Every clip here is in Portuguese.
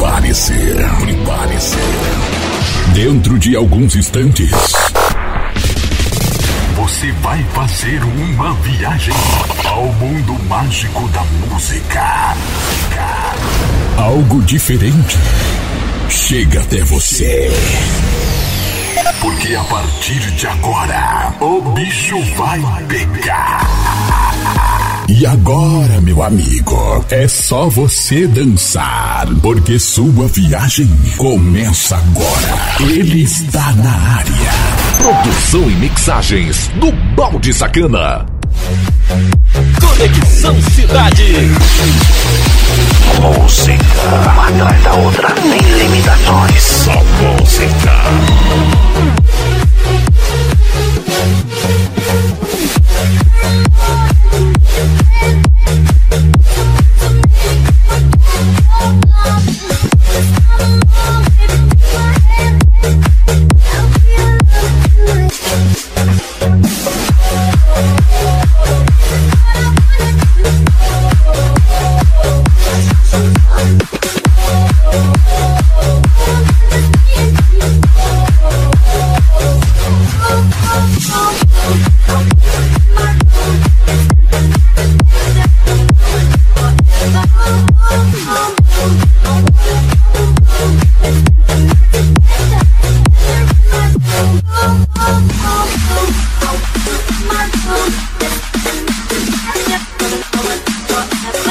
Prepare-se, prepare-se. Dentro de alguns instantes, você vai fazer uma viagem ao mundo mágico da música. Algo diferente chega até você. Porque a partir de agora, o bicho vai pegar. E agora, meu amigo, é só você dançar, porque sua viagem começa agora. Ele está na área. Produção e mixagens do Balde Sacana. Conexão Cidade. Música, uma atrás da outra, sem limitações. Só música.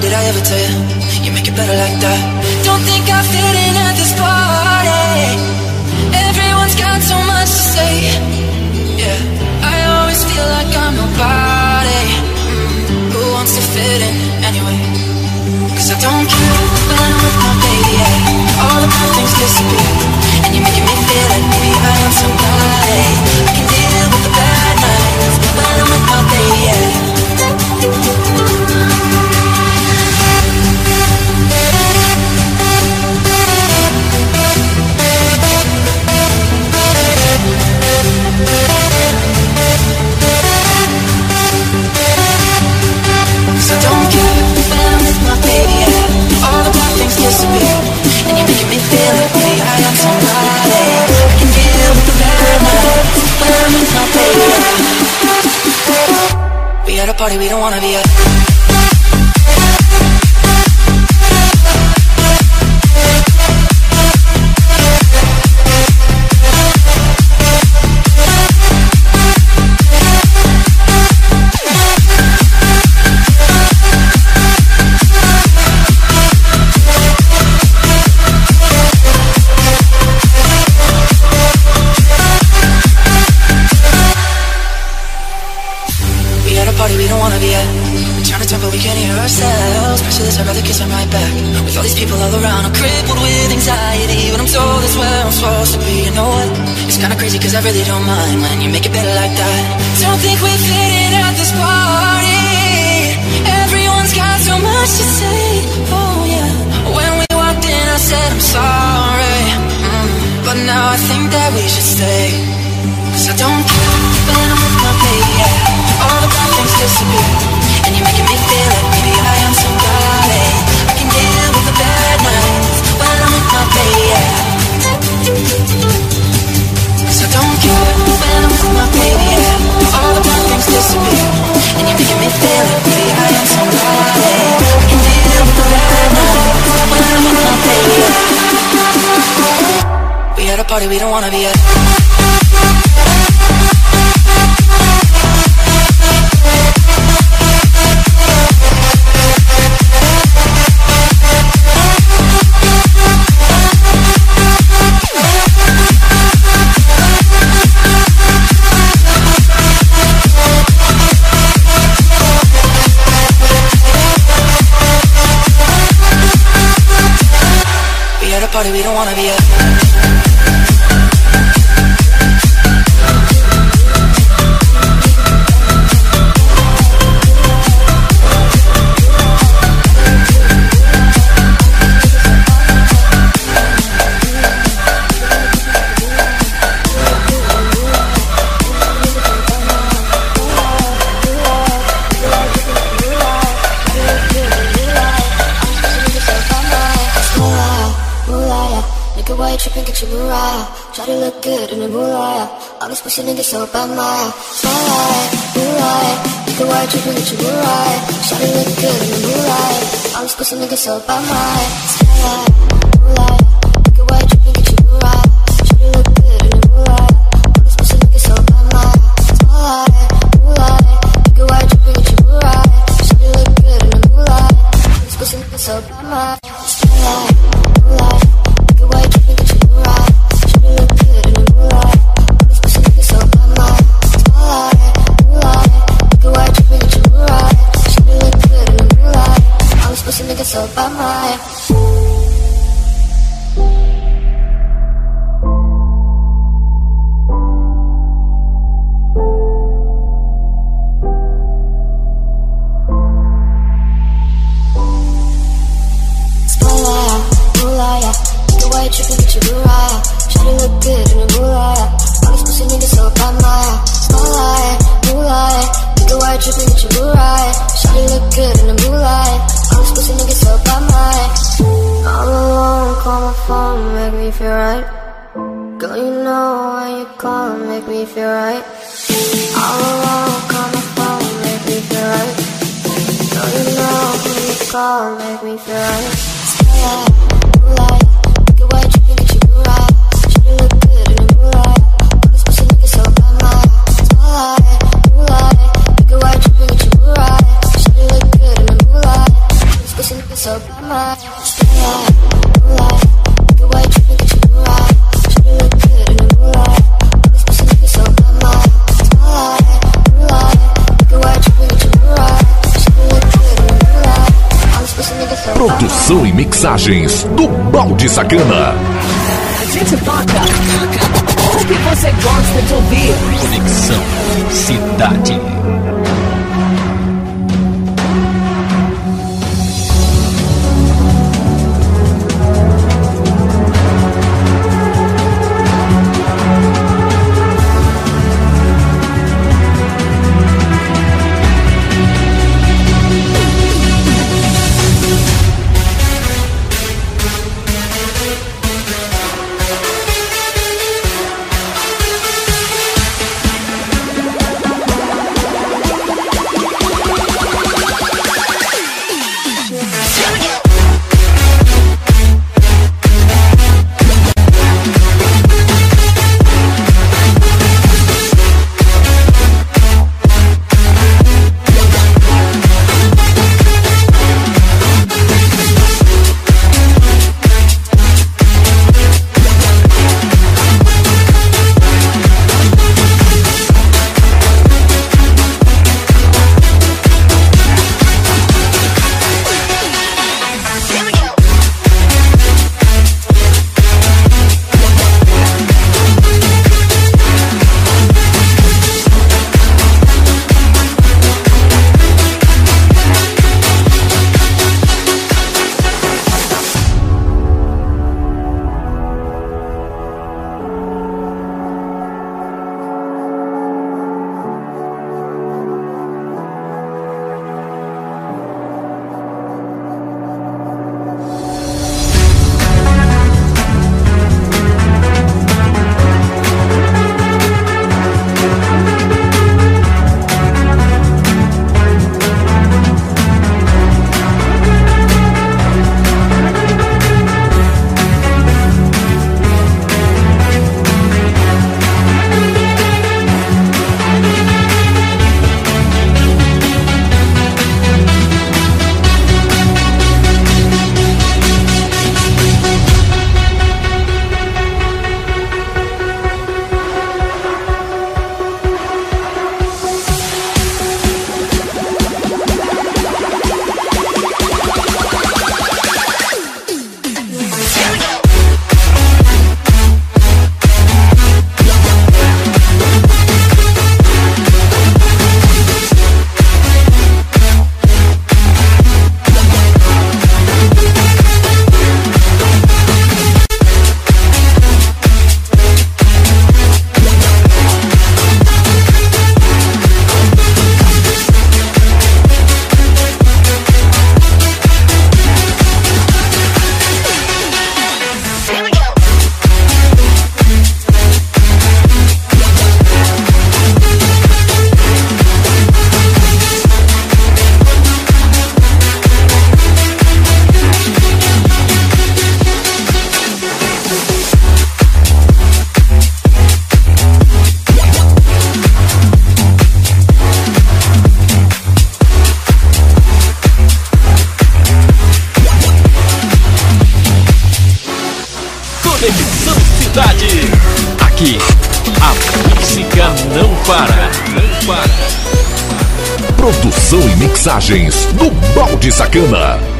did I ever tell you? You make it better like that. we don't wanna be a this up my side. Produção e mixagens do Balde Sacana. A gente toca o que você gosta de ouvir. Conexão Cidade. Música não para, não para. Produção e mixagens do Balde Sacana.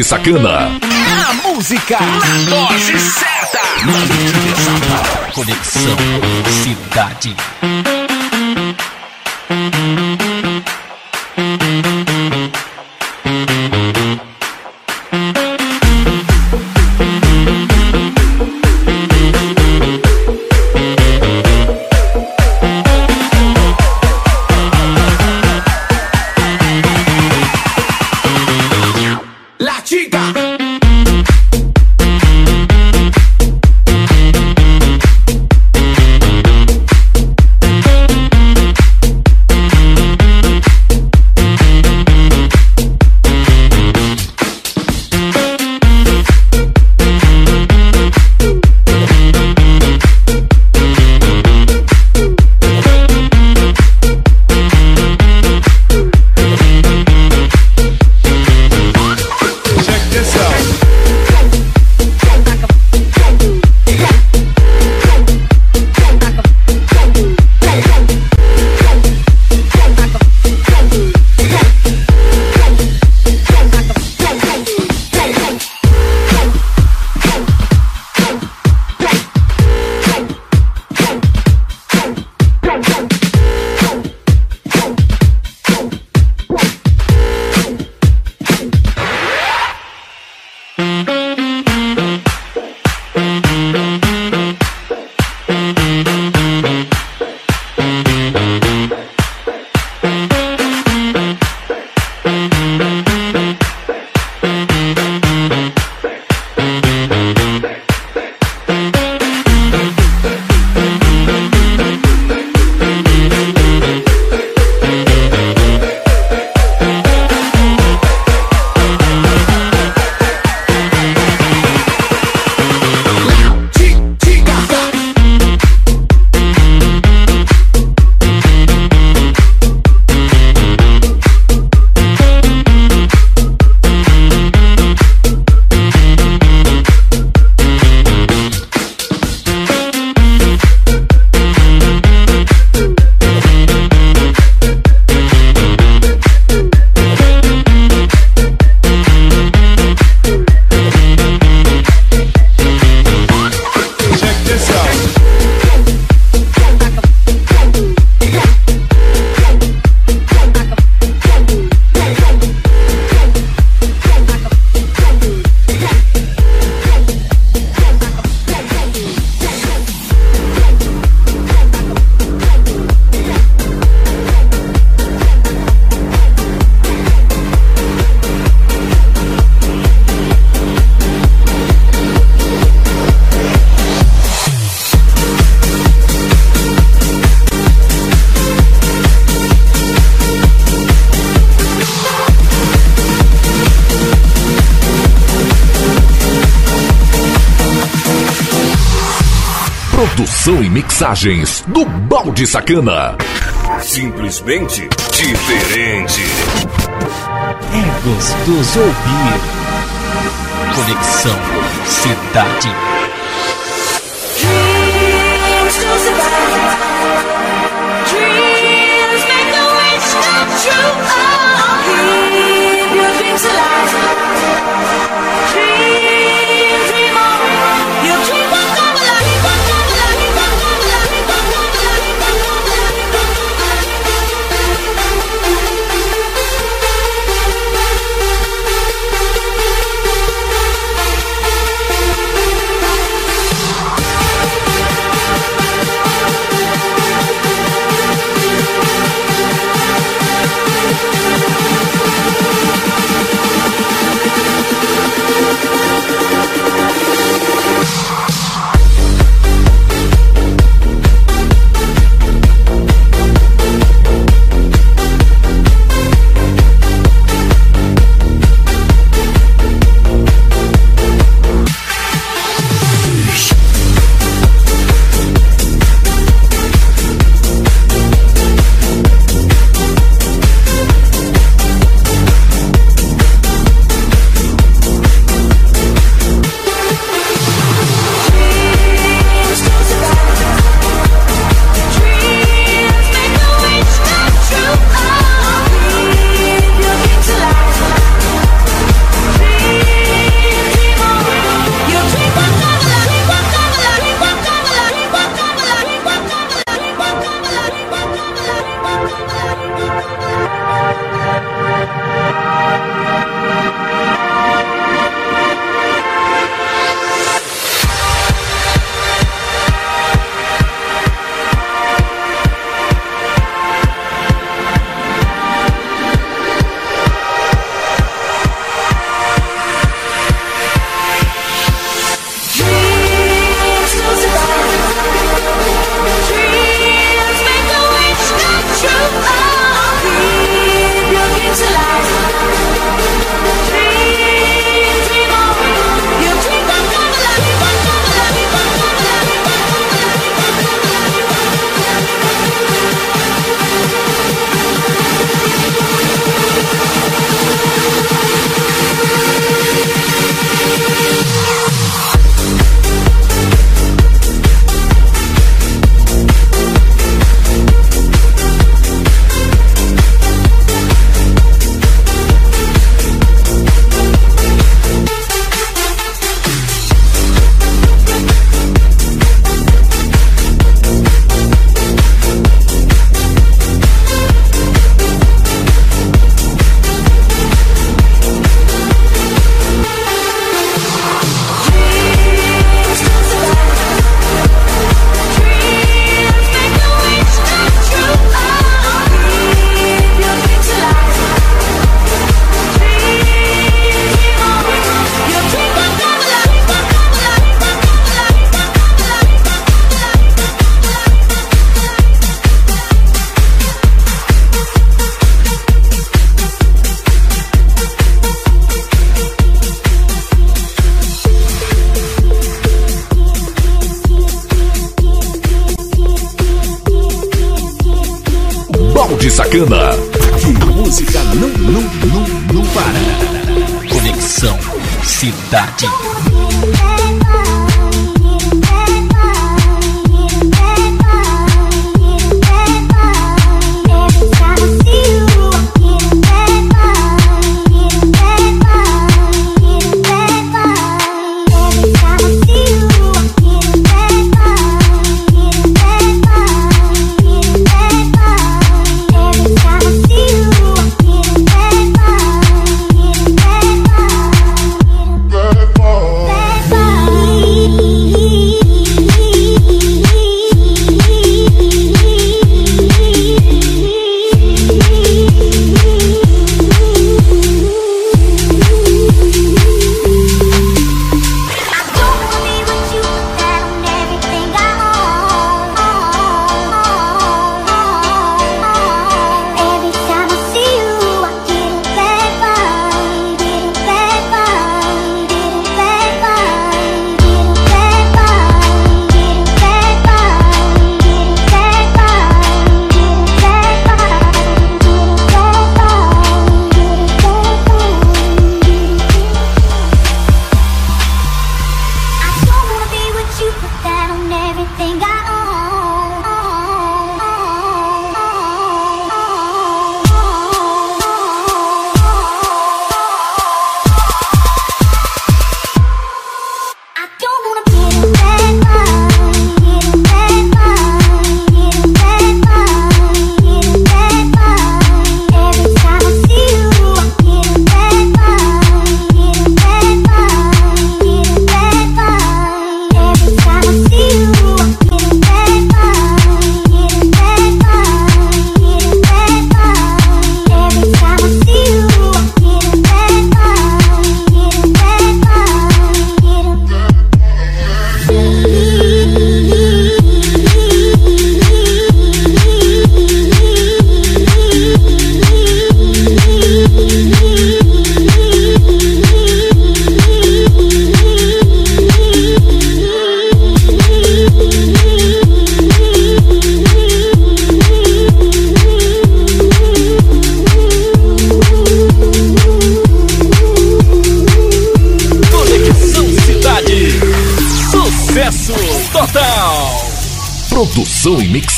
de Sacana. A música na dose certa. Conexão Cidade. Imagens do Balde Sacana. Simplesmente diferente. É gostoso ouvir. Conexão Cidade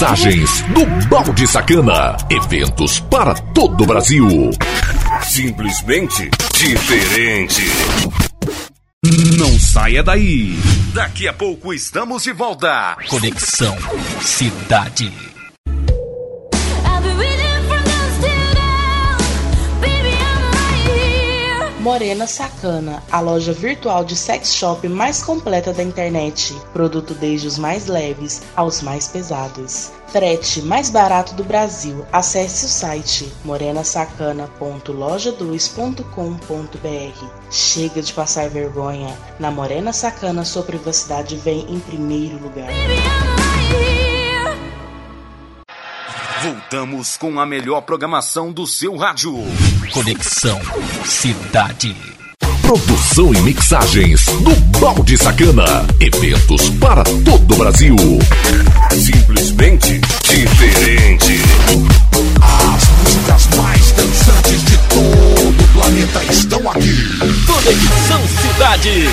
Mixagens do Balde Sacana. Eventos para todo o Brasil. Simplesmente diferente. Não saia daí. Daqui a pouco estamos de volta. Conexão Cidade. Morena Sacana, a loja virtual de sex shop mais completa da internet. Produto desde os mais leves aos mais pesados. Frete mais barato do Brasil. Acesse o site morenasacana.loja2.com.br. Chega de passar vergonha. Na Morena Sacana, sua privacidade vem em primeiro lugar. Voltamos com a melhor programação do seu rádio. Conexão Cidade. Produção e mixagens do Balde Sacana. Eventos para todo o Brasil. Simplesmente diferente. As músicas mais dançantes de todo o planeta estão aqui. Conexão Cidade.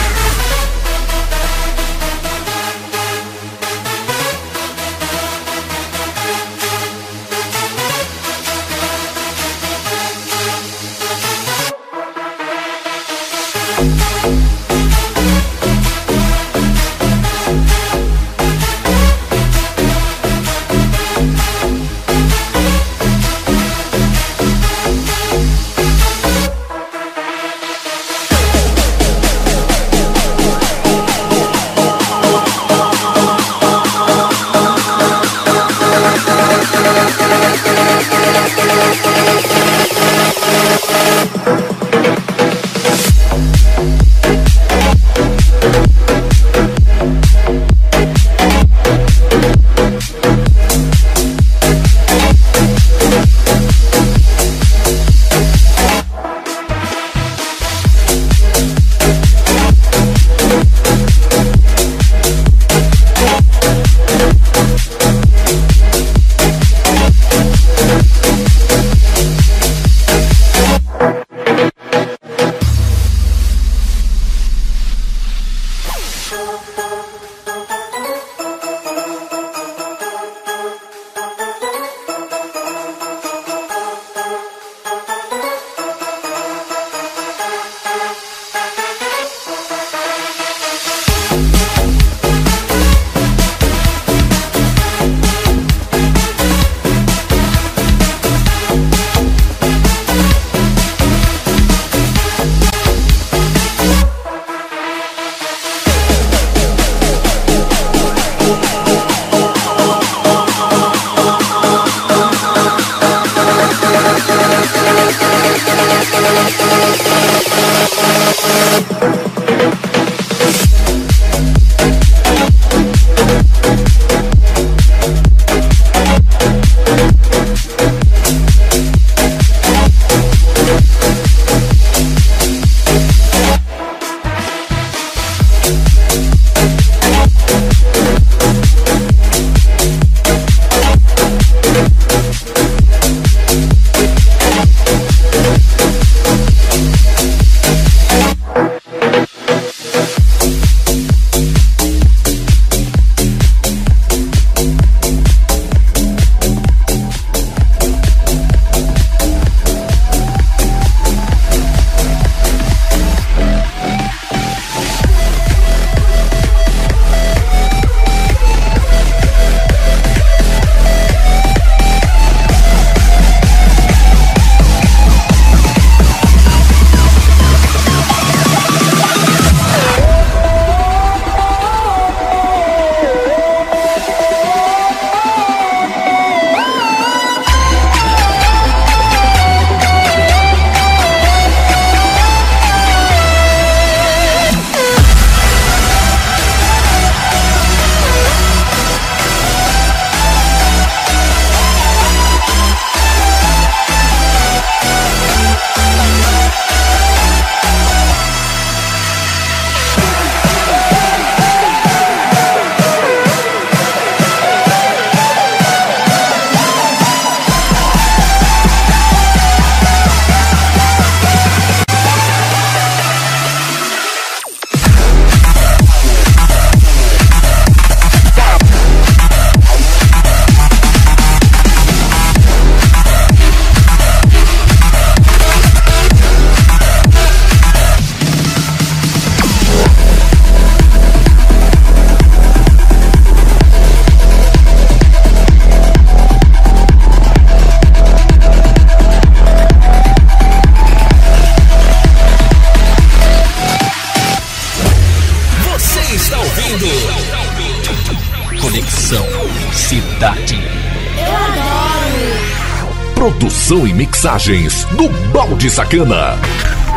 Mixagens do Balde Sacana.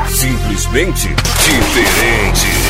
Simplesmente diferente.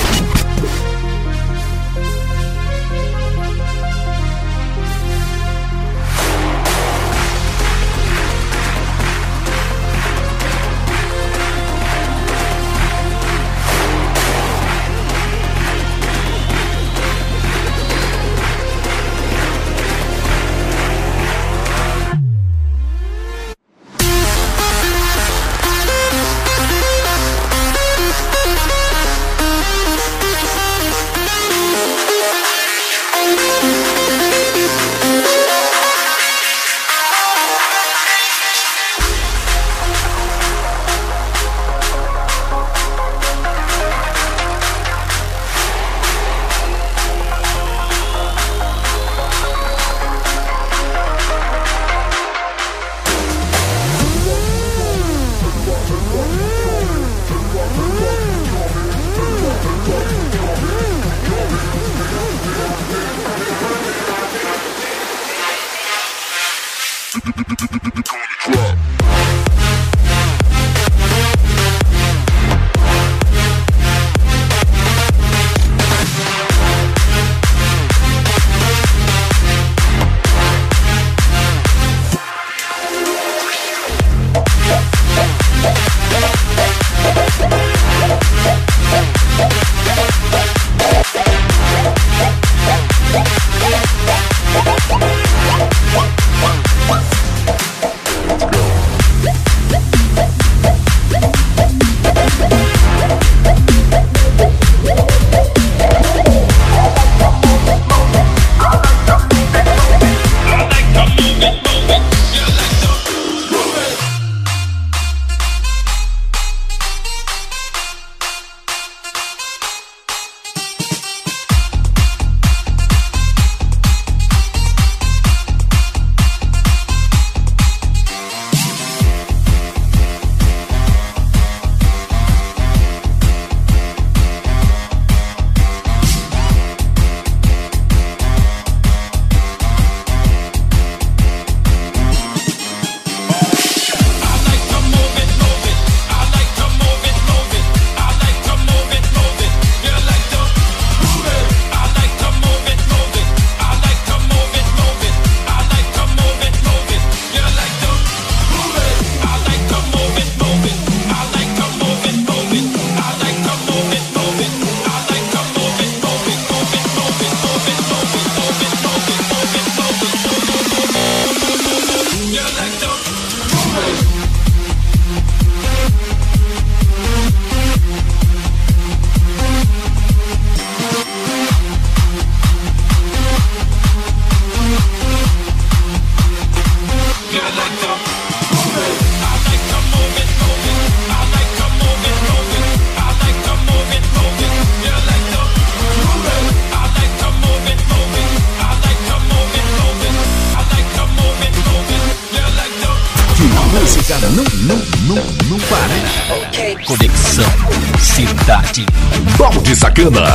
Balde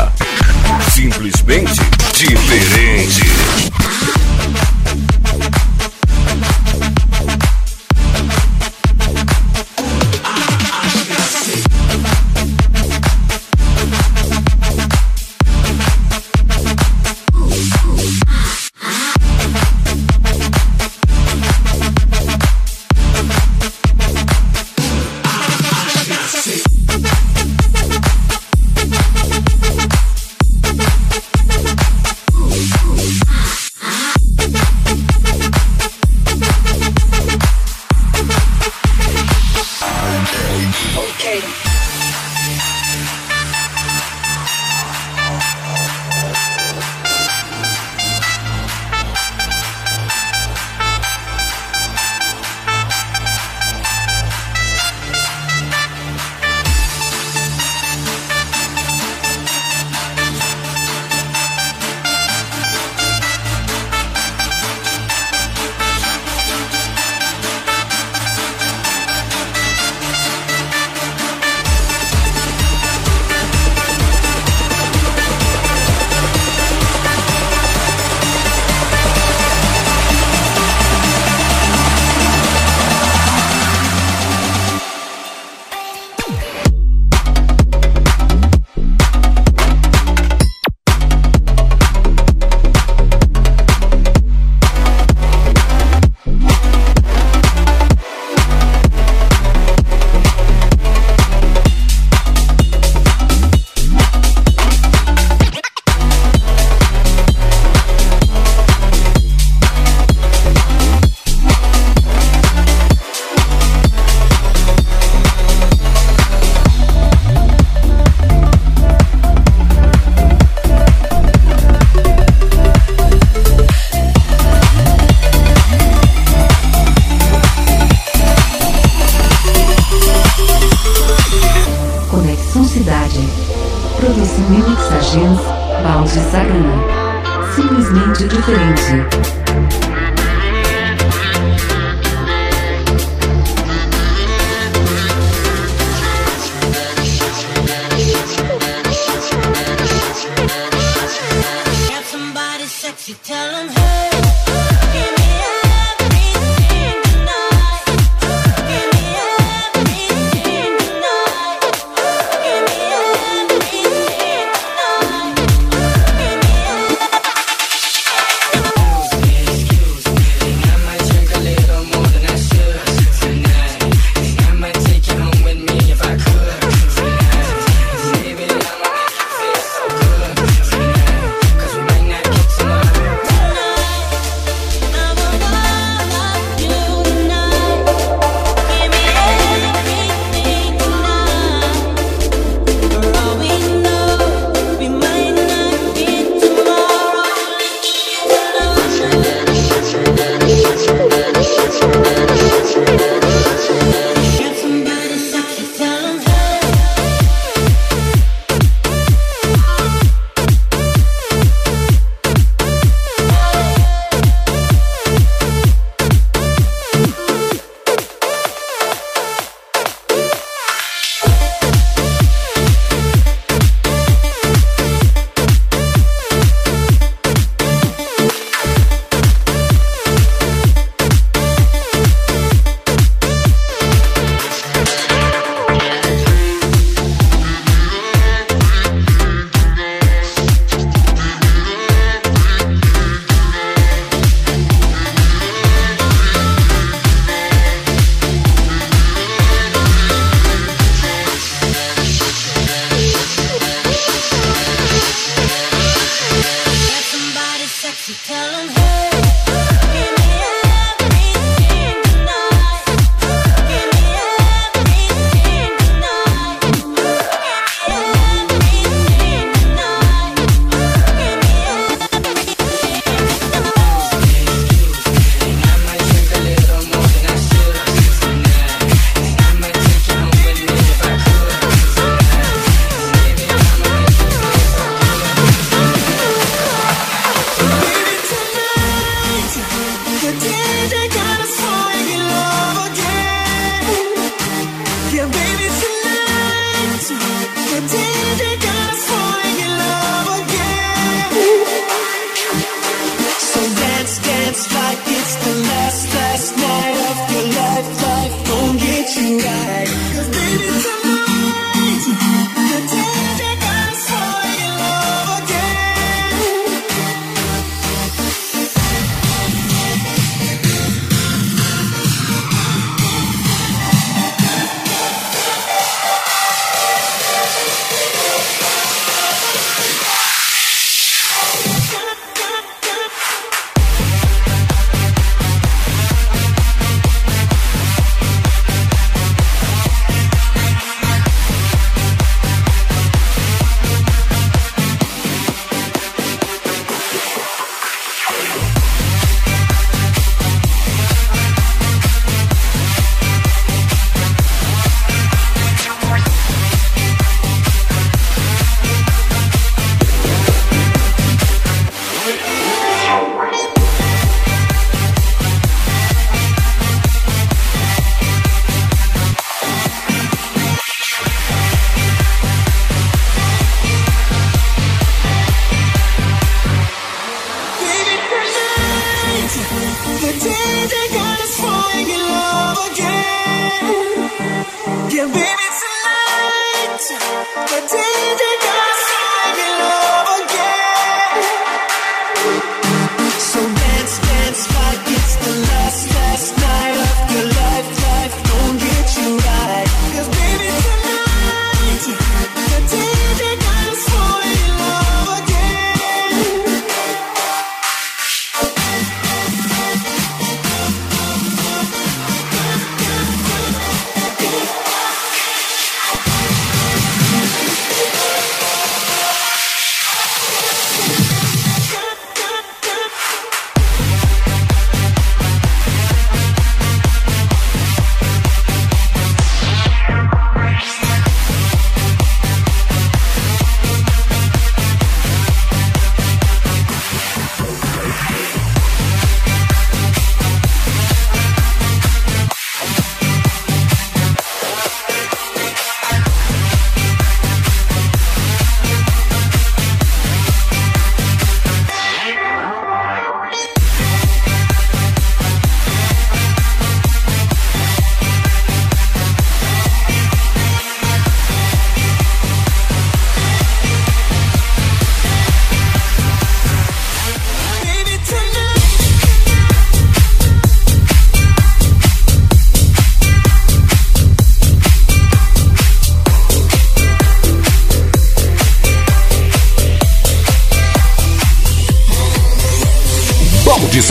Balde Sagana. Simplesmente diferente.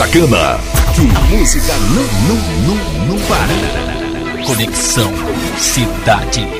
Balde Sacana. Que música não, não, não, não para. Conexão Cidade.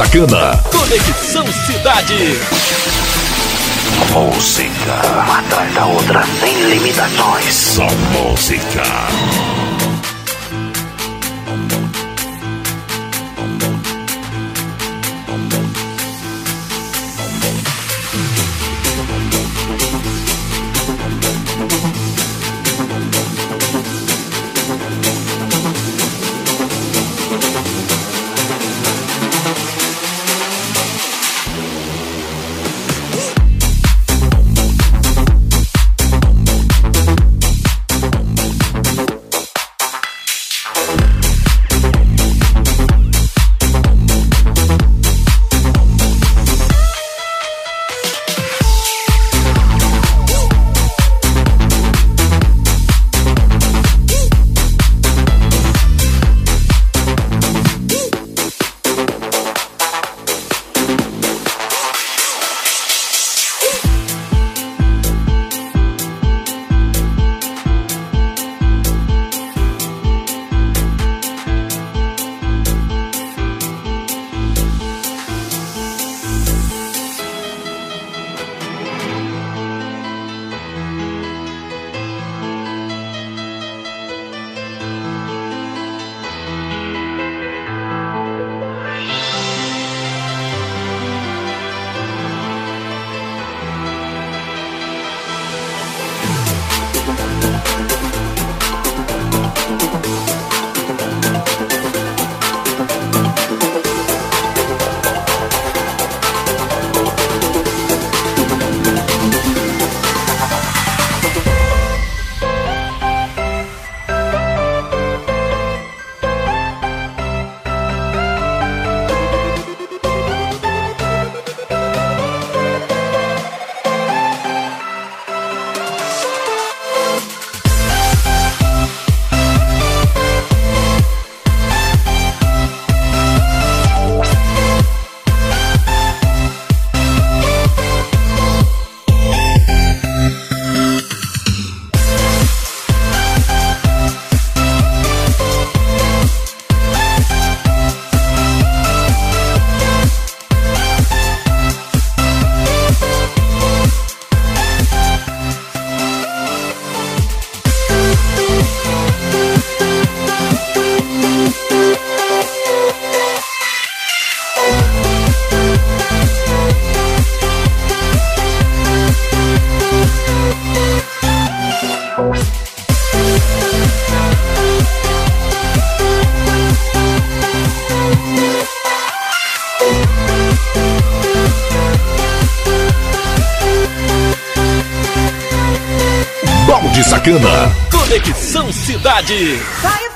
Sacana. Conexão Cidade. Música, uma atrás da outra, sem limitações. Só música. Conexão Cidade. Fireflies,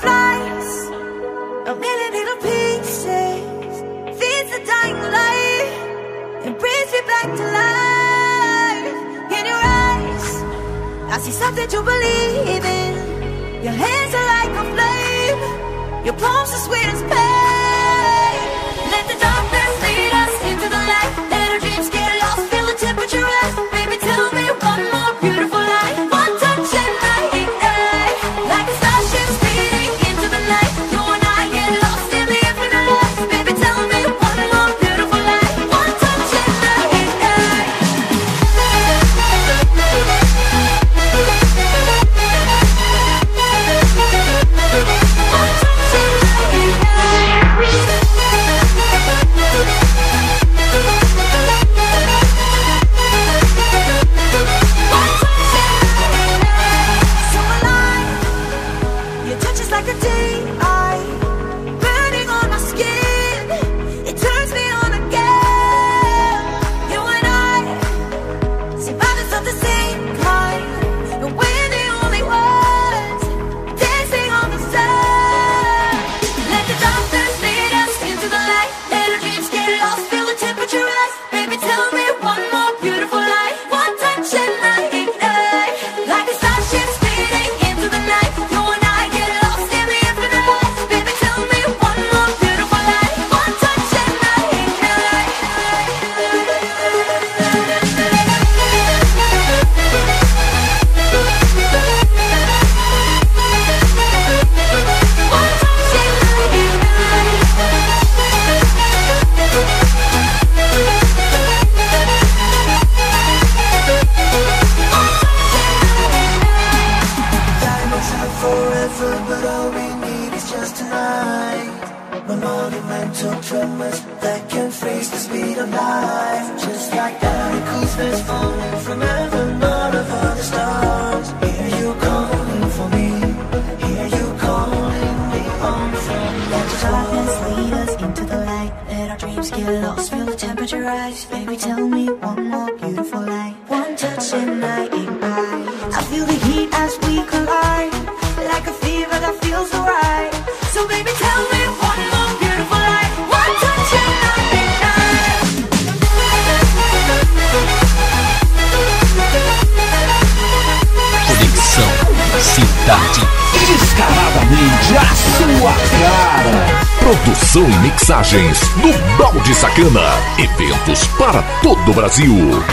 Brasil.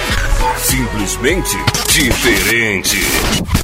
Simplesmente diferente.